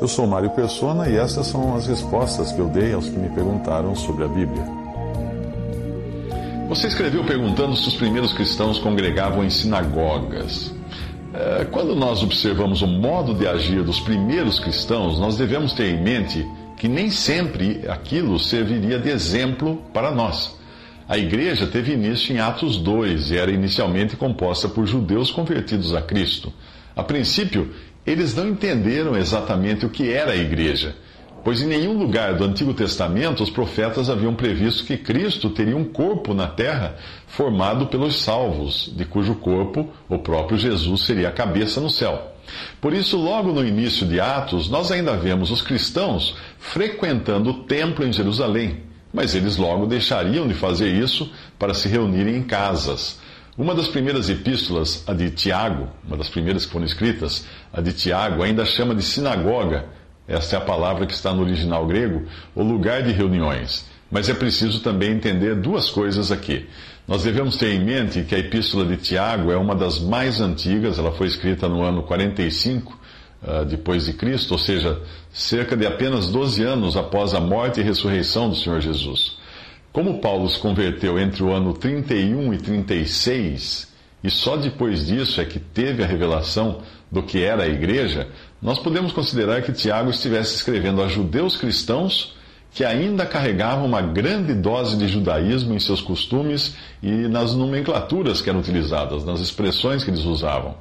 Eu sou Mário Persona e essas são as respostas que eu dei aos que me perguntaram sobre a Bíblia. Você escreveu perguntando se os primeiros cristãos congregavam em sinagogas. É, quando nós observamos o modo de agir dos primeiros cristãos, nós devemos ter em mente que nem sempre aquilo serviria de exemplo para nós. A igreja teve início em Atos 2 e era inicialmente composta por judeus convertidos a Cristo. A princípio, eles não entenderam exatamente o que era a igreja Pois em nenhum lugar do Antigo Testamento os profetas haviam previsto que Cristo teria um corpo na terra formado pelos salvos, de cujo corpo o próprio Jesus seria a cabeça no céu. Por isso, logo no início de Atos, nós ainda vemos os cristãos frequentando o templo em Jerusalém, mas eles logo deixariam de fazer isso para se reunirem em casas. Uma das primeiras epístolas, a de Tiago, uma das primeiras que foram escritas, a de Tiago, ainda chama de sinagoga esta é a palavra que está no original grego, o lugar de reuniões. Mas é preciso também entender duas coisas aqui. Nós devemos ter em mente que a Epístola de Tiago é uma das mais antigas, ela foi escrita no ano 45 uh, depois de Cristo, ou seja, cerca de apenas 12 anos após a morte e ressurreição do Senhor Jesus. Como Paulo se converteu entre o ano 31 e 36, e só depois disso é que teve a revelação do que era a igreja, nós podemos considerar que Tiago estivesse escrevendo a judeus cristãos que ainda carregavam uma grande dose de judaísmo em seus costumes e nas nomenclaturas que eram utilizadas, nas expressões que eles usavam.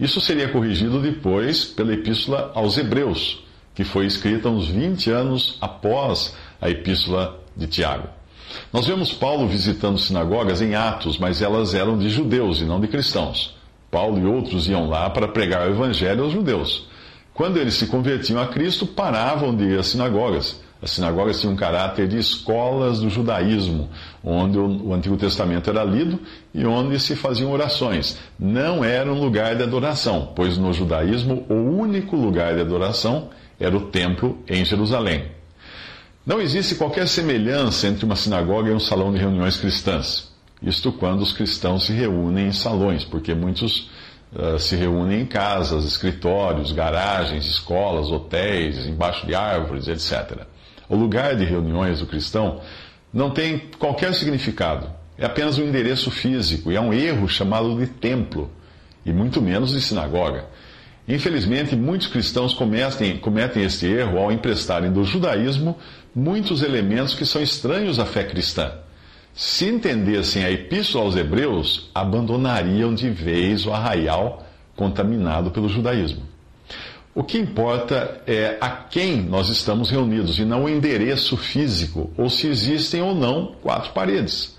Isso seria corrigido depois pela Epístola aos Hebreus, que foi escrita uns 20 anos após a Epístola de Tiago. Nós vemos Paulo visitando sinagogas em Atos, mas elas eram de judeus e não de cristãos. Paulo e outros iam lá para pregar o evangelho aos judeus. Quando eles se convertiam a Cristo, paravam de ir às sinagogas. As sinagogas tinham um caráter de escolas do judaísmo, onde o Antigo Testamento era lido e onde se faziam orações. Não era um lugar de adoração, pois no judaísmo o único lugar de adoração era o templo em Jerusalém. Não existe qualquer semelhança entre uma sinagoga e um salão de reuniões cristãs. Isto quando os cristãos se reúnem em salões, porque muitos uh, se reúnem em casas, escritórios, garagens, escolas, hotéis, embaixo de árvores, etc. O lugar de reuniões do cristão não tem qualquer significado. É apenas um endereço físico e é um erro chamado de templo, e muito menos de sinagoga. Infelizmente, muitos cristãos cometem, cometem este erro ao emprestarem do judaísmo muitos elementos que são estranhos à fé cristã. Se entendessem a Epístola aos Hebreus, abandonariam de vez o arraial contaminado pelo judaísmo. O que importa é a quem nós estamos reunidos e não o endereço físico, ou se existem ou não quatro paredes.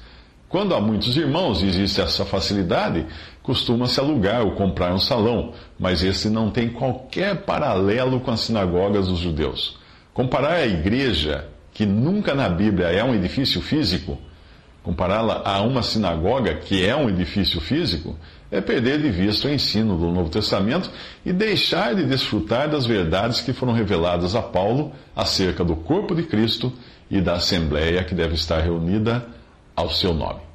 Quando há muitos irmãos e existe essa facilidade, costuma-se alugar ou comprar um salão, mas esse não tem qualquer paralelo com as sinagogas dos judeus. Comparar a igreja, que nunca na Bíblia é um edifício físico, compará-la a uma sinagoga, que é um edifício físico, é perder de vista o ensino do Novo Testamento e deixar de desfrutar das verdades que foram reveladas a Paulo acerca do corpo de Cristo e da assembleia que deve estar reunida ao seu nome.